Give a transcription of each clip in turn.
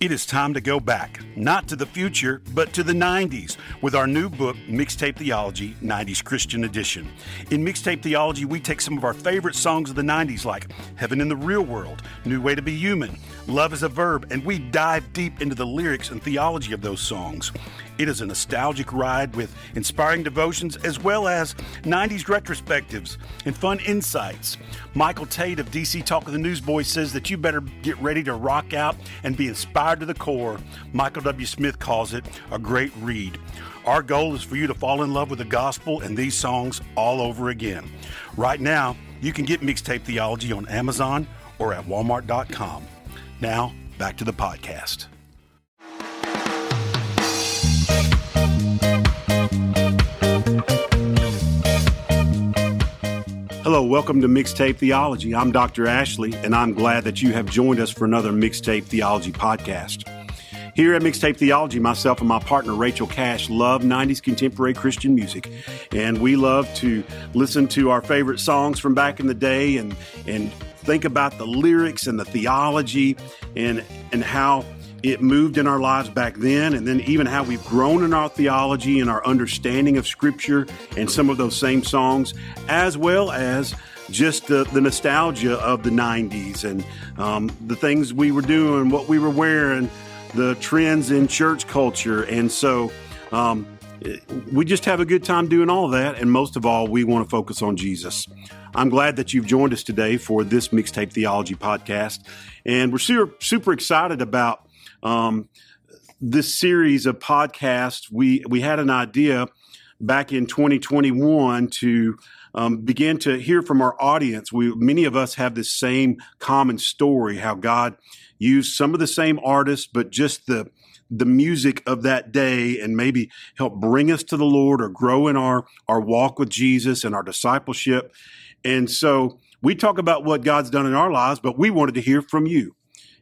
It is time to go back, not to the future, but to the 90s, with our new book, Mixtape Theology 90s Christian Edition. In Mixtape Theology, we take some of our favorite songs of the 90s, like Heaven in the Real World, New Way to Be Human, Love is a Verb, and we dive deep into the lyrics and theology of those songs. It is a nostalgic ride with inspiring devotions as well as 90s retrospectives and fun insights. Michael Tait of DC Talk of the Newsboys says that you better get ready to rock out and be inspired to the core. Michael W. Smith calls it a great read. Our goal is for you to fall in love with the gospel and these songs all over again. Right now, you can get Mixtape Theology on Amazon or at walmart.com. Now, back to the podcast. Hello, welcome to Mixtape Theology. I'm Dr. Ashley, and I'm glad that you have joined us for another Mixtape Theology podcast. Here at Mixtape Theology, myself and my partner Rachel Cash love 90s contemporary Christian music, and we love to listen to our favorite songs from back in the day and and think about the lyrics and the theology and and how it moved in our lives back then, and then even how we've grown in our theology and our understanding of Scripture and some of those same songs, as well as just the, the nostalgia of the 90s and um, the things we were doing, what we were wearing, the trends in church culture. And so um, we just have a good time doing all that. And most of all, we want to focus on Jesus. I'm glad that you've joined us today for this Mixtape Theology podcast. And we're super, super excited about um, this series of podcasts, we we had an idea back in 2021 to um, begin to hear from our audience. We many of us have this same common story: how God used some of the same artists, but just the the music of that day and maybe help bring us to the Lord or grow in our our walk with Jesus and our discipleship. And so we talk about what God's done in our lives, but we wanted to hear from you.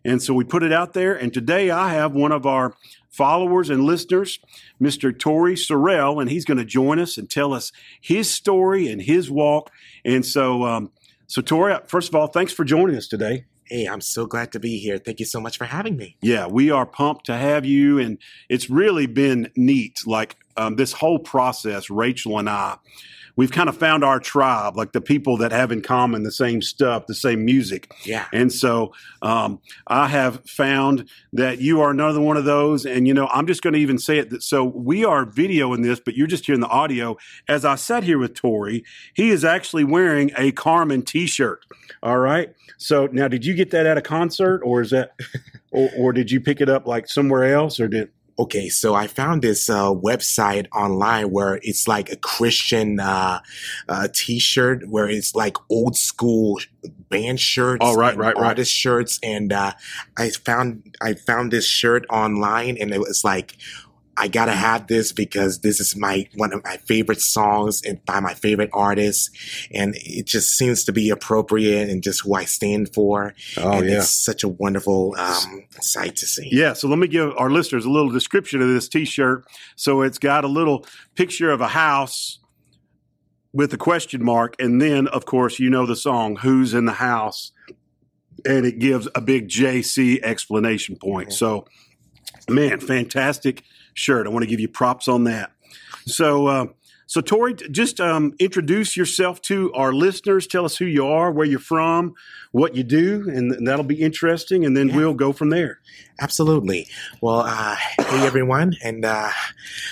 And so we put it out there. And today I have one of our followers and listeners, Mr. Tori Sorrell, and he's going to join us and tell us his story and his walk. And so, um, so Tori, first of all, thanks for joining us today. Hey, I'm so glad to be here. Thank you so much for having me. Yeah, we are pumped to have you. And it's really been neat. Like um, this whole process, Rachel and I, we've kind of found our tribe, like the people that have in common the same stuff, the same music. Yeah. And so um, I have found that you are another one of those. And, you know, I'm just going to even say it. That, so we are videoing this, but you're just hearing the audio. As I sat here with Tori, he is actually wearing a Carmen t shirt. All right. So now, did you get that at a concert or is that, or, or did you pick it up like somewhere else or did? Okay, so I found this uh, website online where it's like a Christian uh, uh, T-shirt, where it's like old school band shirts, oh, right, right, artist shirts, and uh, I found I found this shirt online, and it was like I gotta have this because this is my one of my favorite songs and by my favorite artist, and it just seems to be appropriate and just who I stand for. Oh and yeah, it's such a wonderful um, sight to see. Yeah, so let me give our listeners a little description of this T-shirt. So it's got a little picture of a house with a question mark, and then of course you know the song "Who's in the House," and it gives a big JC explanation point. Mhm. So, man, fantastic shirt. I want to give you props on that. So, uh, so Tori, just um, introduce yourself to our listeners. Tell us who you are, where you're from, what you do, and, and that'll be interesting. And then Yeah. we'll go from there. Absolutely. Well, uh, hey everyone, and uh,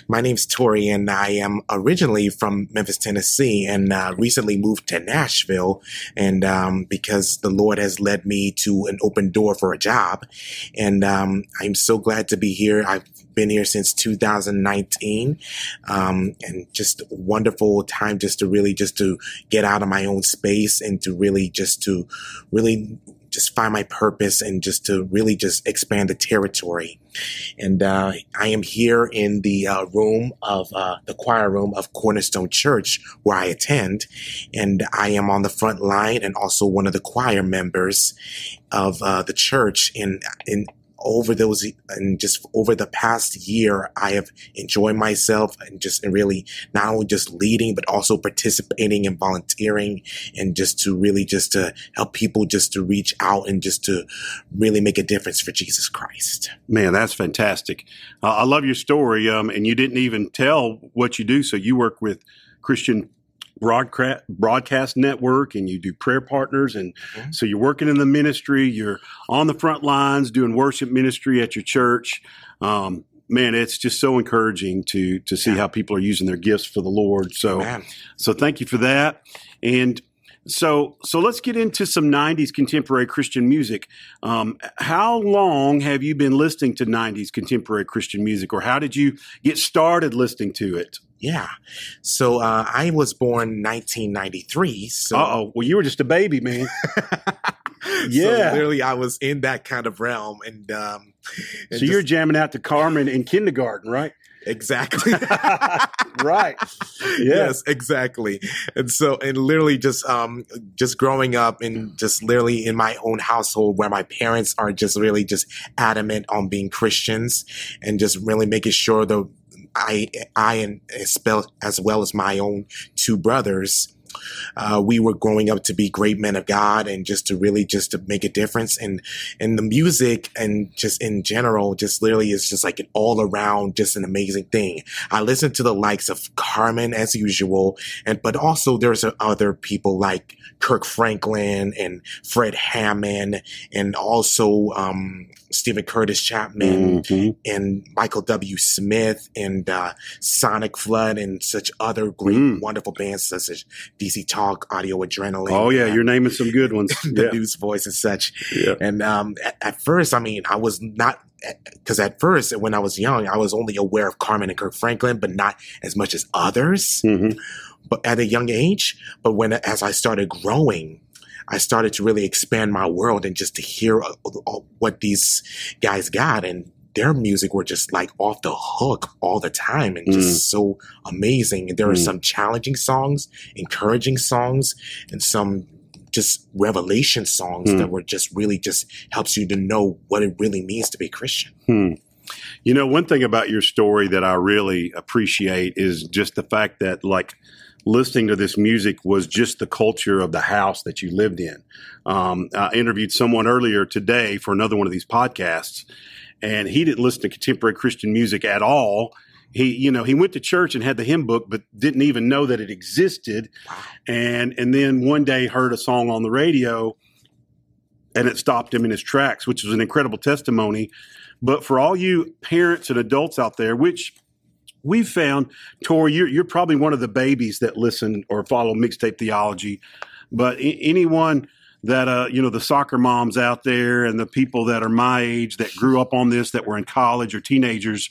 my name's Tori, and I am originally from Memphis, Tennessee, and uh, recently moved to Nashville, and um, because the Lord has led me to an open door for a job, and um, I'm so glad to be here. I've been here since 2019, um, and just wonderful time just to really just to get out of my own space and to really just to really just find my purpose and just to really just expand the territory. And uh, I am here in the uh, room of uh, the choir room of Cornerstone Church where I attend, and I am on the front line and also one of the choir members of uh, the church. And in over those and just over the past year, I have enjoyed myself and just and really not only just leading, but also participating and volunteering and just to really just to help people just to reach out and just to really make a difference for Jesus Christ. Man, that's fantastic. Uh, I love your story. Um, and you didn't even tell what you do. So you work with Christian broadcast broadcast network and you do prayer partners and mm-hmm. so you're working in the ministry you're on the front lines doing worship ministry at your church um, man it's just so encouraging to to see yeah. how people are using their gifts for the lord so so thank you for that and so so let's get into some 90s contemporary christian music um, how long have you been listening to 90s contemporary christian music or how did you get started listening to it yeah. So uh, I was born 1993. So oh, well, you were just a baby, man. yeah, so literally, I was in that kind of realm, and, um, and so just, you're jamming out to Carmen in kindergarten, right? Exactly. right. Yes, exactly. And so, and literally just, um, just growing up and just literally in my own household where my parents are just really just adamant on being Christians and just really making sure the I, I, and as well as my own two brothers, uh, we were growing up to be great men of God and just to really just to make a difference. And, and the music and just in general, just literally is just like an all around, just an amazing thing. I listen to the likes of Carmen as usual. And, but also there's other people like Kirk Franklin and Fred Hammond and also, um, Steven Curtis Chapman mm-hmm. and Michael W. Smith and uh, Sonic Flood and such other great, mm. wonderful bands such as DC Talk, Audio Adrenaline. Oh yeah, you're naming some good ones. the yeah. Newsboys and such. Yeah. And um, at, at first, I mean, I was not because at first when I was young, I was only aware of Carmen and Kirk Franklin, but not as much as others. Mm-hmm. But at a young age, but when as I started growing, I started to really expand my world and just to hear uh, uh, what these guys got and their music were just like off the hook all the time and just mm. so amazing. And there mm. are some challenging songs, encouraging songs, and some just revelation songs mm. that were just really just helps you to know what it really means to be Christian. Hmm. You know, one thing about your story that I really appreciate is just the fact that like listening to this music was just the culture of the house that you lived in. Um, I interviewed someone earlier today for another one of these podcasts, and he didn't listen to contemporary Christian music at all. He, you know, he went to church and had the hymn book, but didn't even know that it existed. And and then one day heard a song on the radio, and it stopped him in his tracks, which was an incredible testimony. But for all you parents and adults out there, which we've found, Tori, you're, you're probably one of the babies that listen or follow mixtape theology. But anyone that, uh, you know, the soccer moms out there and the people that are my age that grew up on this, that were in college or teenagers,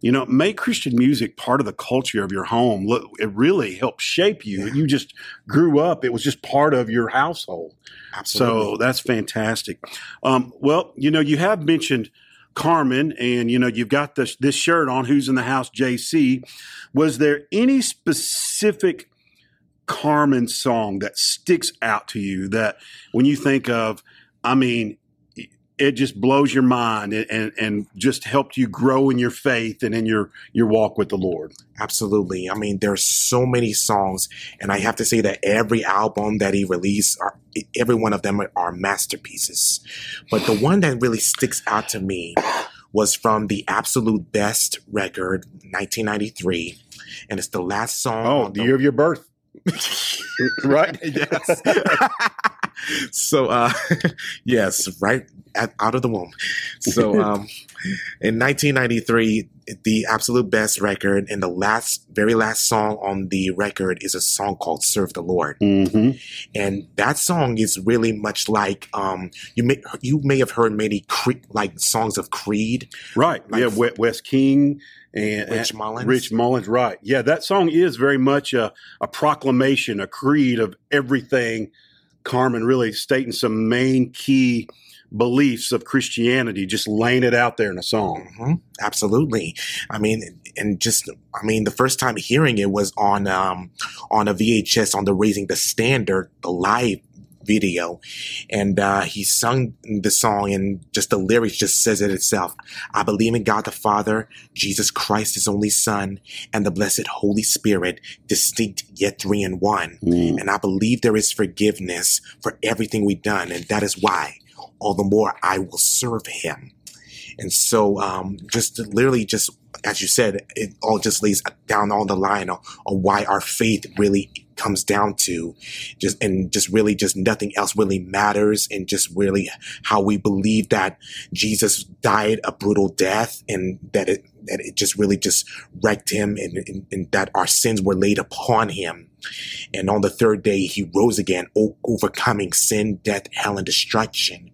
you know, make Christian music part of the culture of your home. Look, it really helped shape you. You just grew up; it was just part of your household. Absolutely. So that's fantastic. Um, well, you know, you have mentioned Carmen, and you know you've got this this shirt on. Who's in the house? JC. Was there any specific Carmen song that sticks out to you that when you think of? I mean, it just blows your mind and, and, and, just helped you grow in your faith and in your, your walk with the Lord. Absolutely. I mean, there's so many songs, and I have to say that every album that he released, are, uh, every one of them are, are masterpieces. But the one that really sticks out to me was from the absolute best record, 1993, and it's the last song. Oh, the year of your birth. right? yes. so, uh, yes, right out of the womb. So, um, in 1993, the absolute best record and the last, very last song on the record is a song called "Serve the Lord," mm-hmm. and that song is really much like um, you may you may have heard many cre- like songs of Creed, right? Like, yeah, Wes King and Rich Mullins. Rich Mullins, right? Yeah, that song is very much a, a proclamation, a creed of everything. Carmen really stating some main key beliefs of Christianity, just laying it out there in a song. Mm-hmm. Absolutely. I mean, and just, I mean, the first time hearing it was on, um, on a VHS on the Raising the Standard, the live video, and uh, he sung the song, and just the lyrics just says it itself. I believe in God the Father, Jesus Christ, His only Son, and the blessed Holy Spirit, distinct yet three in one. Mm. And I believe there is forgiveness for everything we've done, and that is why all the more I will serve Him. And so, um, just literally, just as you said, it all just lays down on the line on, why our faith really comes down to just and just really just nothing else really matters and just really how we believe that Jesus died a brutal death and that it that it just really just wrecked him and, and, and that our sins were laid upon him and on the third day he rose again overcoming sin death hell and destruction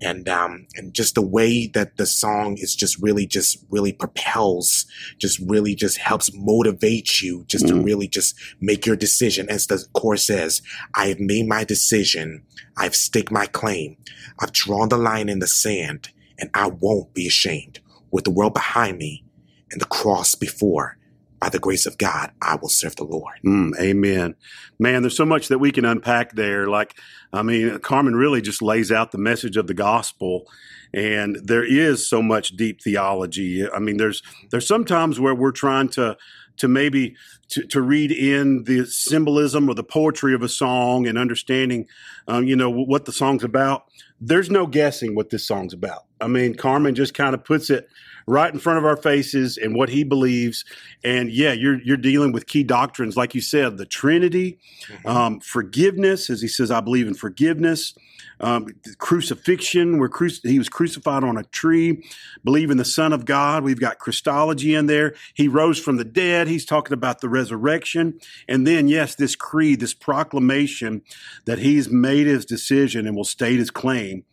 and um and just the way that the song is just really just really propels just really just helps motivate you just to Mhm. really just make your decision. As the chorus says i have made my decision. I've staked my claim. I've drawn the line in the sand and i won't be ashamed. With the world behind me and the cross before by the grace of god i will serve the lord Mm, amen. Man, there's so much that we can unpack there. Like, I mean, Carmen really just lays out the message of the gospel. And there is so much deep theology. I mean, there's there's sometimes where we're trying to to maybe to, to read in the symbolism or the poetry of a song and understanding, um, you know, what the song's about. There's no guessing what this song's about. I mean, Carmen just kind of puts it right in front of our faces and what he believes. And yeah, you're you're dealing with key doctrines, like you said, the Trinity, um, forgiveness, as he says, I believe in forgiveness. Um, crucifixion, where cruci- he was crucified on a tree. Believe in the Son of God. We've got Christology in there. He rose from the dead. He's talking about the resurrection. And then, yes, this creed, this proclamation that he's made his decision and will state his claim,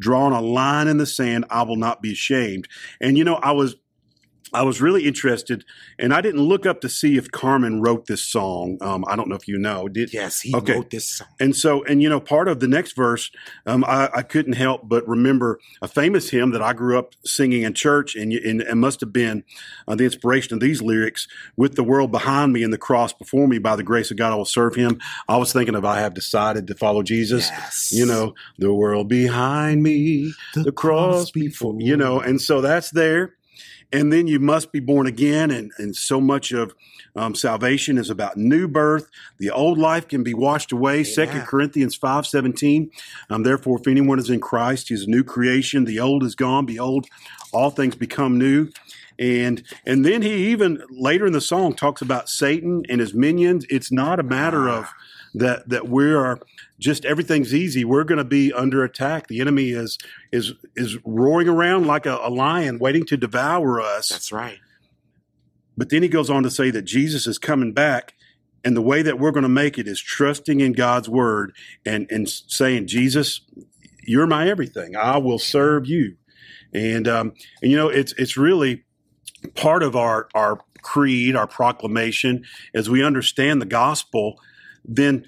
drawn a line in the sand. I will not be ashamed. And you know, I was I was really interested, and I didn't look up to see if Carmen wrote this song. Um, I don't know if you know. Did yes he Okay. wrote this song and so, and you know, part of the next verse, um, I, I couldn't help but remember a famous hymn that I grew up singing in church, and, and it must have been uh, the inspiration of these lyrics: "With the world behind me and the cross before me, by the grace of God, I will serve Him." I was thinking of I have decided to follow Jesus. yes You know, the world behind me, the cross before me. you know and so that's there and then you must be born again and, and so much of um, salvation is about new birth. The old life can be washed away. Second corinthians 5 17 um, therefore if anyone is in christ he is a new creation. The old is gone. Behold all things become new. And and then he even later in the song talks about satan and his minions. It's not a matter of that that we are just everything's easy. We're going to be under attack. The enemy is is is roaring around like a, a lion, waiting to devour us. that's right But then he goes on to say that Jesus is coming back, and the way that we're going to make it is trusting in God's word and and saying, Jesus, you're my everything. I will serve you. And um, and you know, it's it's really part of our our creed, our proclamation, as we understand the gospel. Then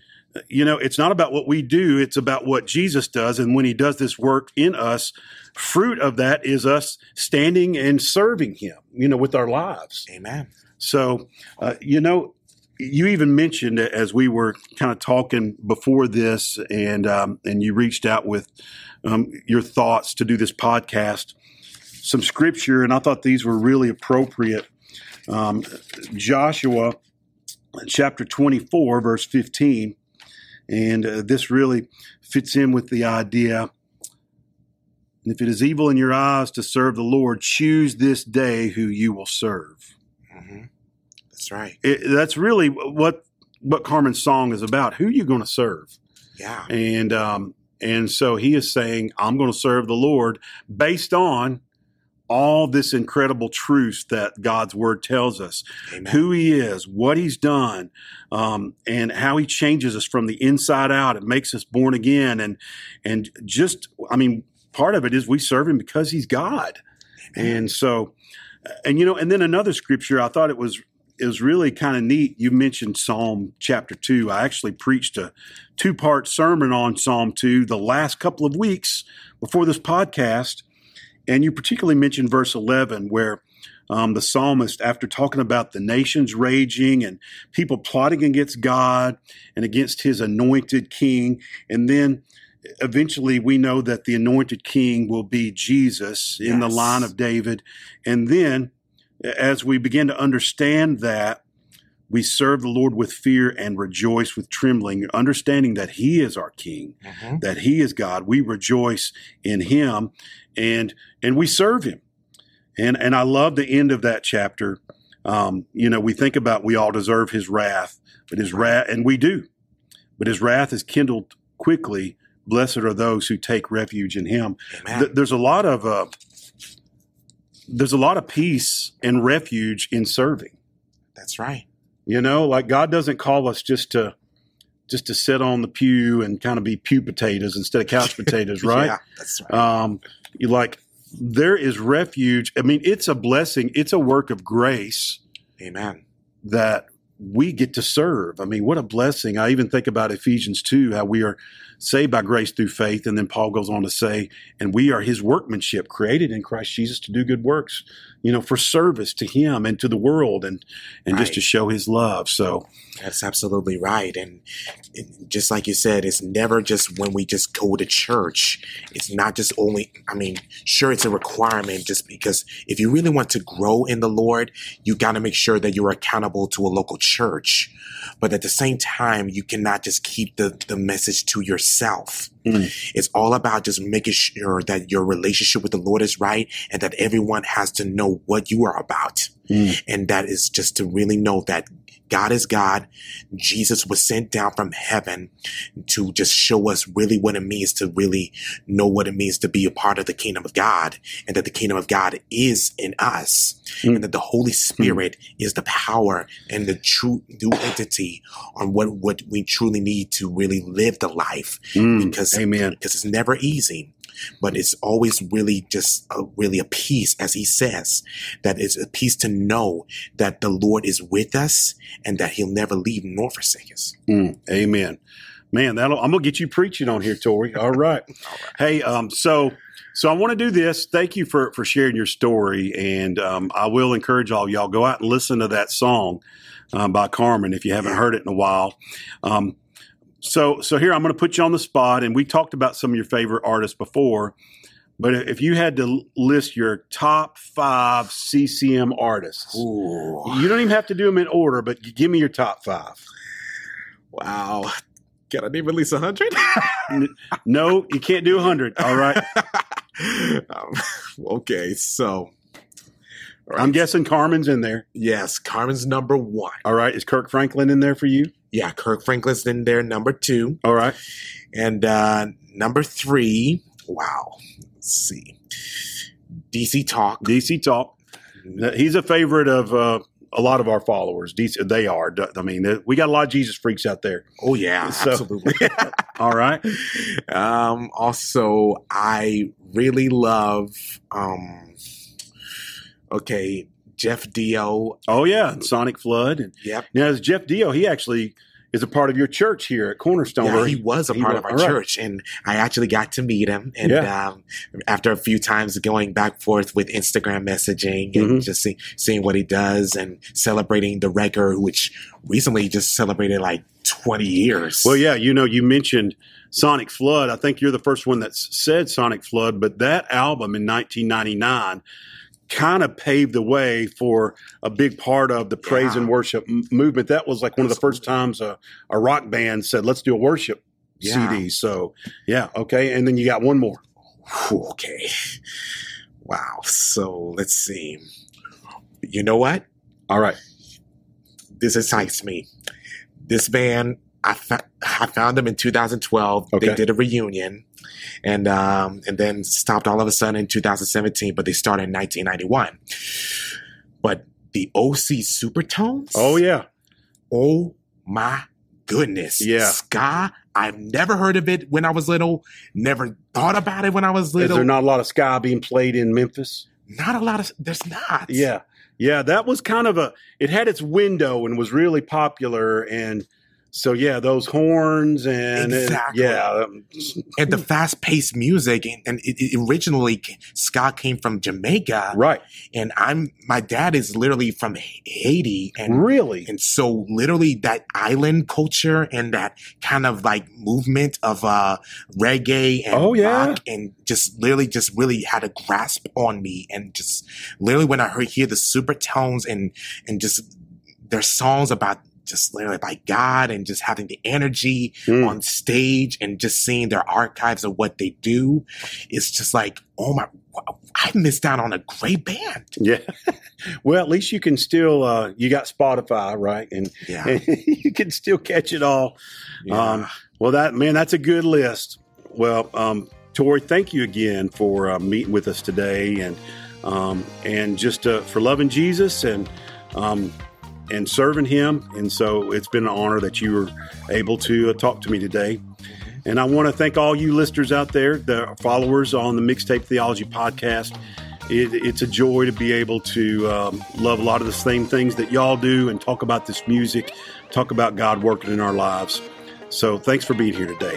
you know, it's not about what we do, it's about what Jesus does. And when he does this work in us, fruit of that is us standing and serving him, you know, with our lives. amen So, uh, you know, you even mentioned as we were kind of talking before this, and um, and you reached out with um, your thoughts to do this podcast, some scripture, and I thought these were really appropriate. Um, Joshua chapter twenty four, verse fifteen, and uh, this really fits in with the idea. If it is evil in your eyes to serve the Lord, choose this day who you will serve hmm that's right it, that's really what what Carmen's song is about. Who are you going to serve? yeah And um, and so he is saying, I'm going to serve the Lord based on all this incredible truth that God's word tells us amen who he is, what he's done, um, and how he changes us from the inside out. It makes us born again, and and just I mean, part of it is we serve him because he's God, and so, and you know, and then another scripture I thought it was it was really kind of neat. You mentioned Psalm chapter two. I actually preached a two part sermon on Psalm two the last couple of weeks before this podcast, and you particularly mentioned verse eleven where um, the psalmist, after talking about the nations raging and people plotting against God and against his anointed king, and then eventually we know that the anointed king will be Jesus in the line of David. And then as we begin to understand that, we serve the Lord with fear and rejoice with trembling, understanding that He is our King, Mhm. that He is God. We rejoice in Him, and and we serve Him. And and I love the end of that chapter. Um, you know, we think about we all deserve His wrath, but His wrath, and we do, but His wrath is kindled quickly. Blessed are those who take refuge in Him. Th- there's a lot of uh, there's a lot of peace and refuge in serving. That's right. You know, like God doesn't call us just to just to sit on the pew and kind of be pew potatoes instead of couch potatoes, right? Yeah, that's right. Um, you like there is refuge. I mean, it's a blessing. It's a work of grace Amen. that we get to serve. I mean, what a blessing. I even think about Ephesians 2, how we are saved by grace through faith. And then Paul goes on to say, and we are his workmanship created in Christ Jesus to do good works, you know, for service to him and to the world and, and just to show his love. So, That's absolutely right. And just like you said, it's never just when we just go to church. It's not just only, I mean, sure, it's a requirement just because if you really want to grow in the Lord, you got to make sure that you're accountable to a local church. But at the same time, you cannot just keep the, the message to yourself. Mm. It's all about just making sure that your relationship with the Lord is right and that everyone has to know what you are about. Mm. And that is just to really know that God is God. Jesus was sent down from heaven to just show us really what it means to really know what it means to be a part of the kingdom of God and that the kingdom of God is in us Mm. and that the Holy Spirit is the power and the true new entity on what, what we truly need to really live the life mm, because amen. because it's never easy but it's always really just a, really a peace as he says that it's a peace to know that the lord is with us and that he'll never leave nor forsake us Mm, amen. Man, that'll I'm gonna get you preaching on here, Tori. All right. Hey, um, so so I want to do this. Thank you for for sharing your story, and um, I will encourage all y'all go out and listen to that song um, by Carmen if you haven't heard it in a while. Um, so so here I'm going to put you on the spot, and we talked about some of your favorite artists before. But if you had to list your top five CCM artists, Ooh, you don't even have to do them in order, but give me your top five. wow can i name at least a hundred No, you can't do 100. All right. um, okay so right. I'm guessing Carmen's in there. yes carmen's number one All right. Is Kirk Franklin in there for you? Yeah kirk franklin's in there number two All right. And uh, number three, wow, let's see, DC Talk. DC Talk. He's a favorite of uh, a lot of our followers. DC, they are. I mean, we got a lot of Jesus freaks out there. Oh yeah, So- absolutely. All right. um, also, I really love. Um, okay, Jeff Deyo. Oh, yeah. Sonic Flood. And Yep. now, as Jeff Deyo, he actually is a part of your church here at Cornerstone. Yeah, he was a he part was- of our right. church, and I actually got to meet him. And Yeah. um, after a few times going back and forth with Instagram messaging and Mhm. just see, seeing what he does and celebrating the record, which recently just celebrated like 20 years. Well, yeah, you know, you mentioned Sonic Flood. I think you're the first one that said Sonic Flood, but that album in 1999 kind of paved the way for a big part of the praise Yeah. and worship m- movement. That was like one of the first times a, a rock band said, let's do a worship Yeah. CD. So, yeah, okay. And then you got one more. Okay. Wow. So let's see. You know what? All right. This excites me. This band, I, fa- I found them in 2012. Okay. They did a reunion, and um, and then stopped all of a sudden in 2017. But they started in 1991. But the OC Supertones. Oh, yeah. Oh my goodness. Yeah. Ska. I've never heard of it when I was little. Never thought about it when I was little. Is there not a lot of ska being played in Memphis? Not a lot of. There's not. Yeah. Yeah. That was kind of a, it had its window and was really popular. And So yeah, those horns and Exactly. and, yeah, um, and the fast paced music. And, and it, it originally, ska came from Jamaica. right, And I'm, my dad is literally from Haiti. And really, And so literally that island culture and that kind of like movement of uh reggae and Oh, yeah. rock and just literally just really had a grasp on me and just literally when I heard hear the Supertones and and just their songs about just literally by God and just having the energy Mm. on stage and just seeing their archives of what they do, it's just like, oh my, I missed out on a great band. yeah. well, at least you can still uh, you got Spotify, right, and, Yeah. and you can still catch it all. yeah. Um, well, that man, that's a good list. Well, um, Tori, thank you again for uh, meeting with us today, and um, and just uh, for loving Jesus and um, and serving Him. And so it's been an honor that you were able to uh, talk to me today. And I want to thank all you listeners out there, the followers on the Mixtape Theology podcast. It, it's a joy to be able to um, love a lot of the same things that y'all do and talk about this music, talk about God working in our lives. So thanks for being here today.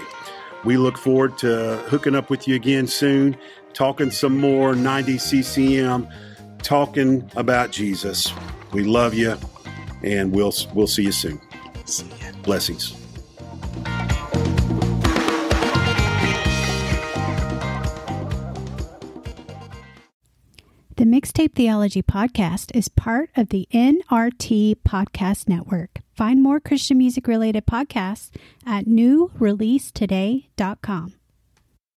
We look forward to hooking up with you again soon, talking some more 90 CCM, talking about Jesus. We love you, and we'll we'll see you soon. See ya. Blessings. The Mixtape Theology Podcast is part of the NRT Podcast Network. Find more Christian music related podcasts at newreleasetoday.com.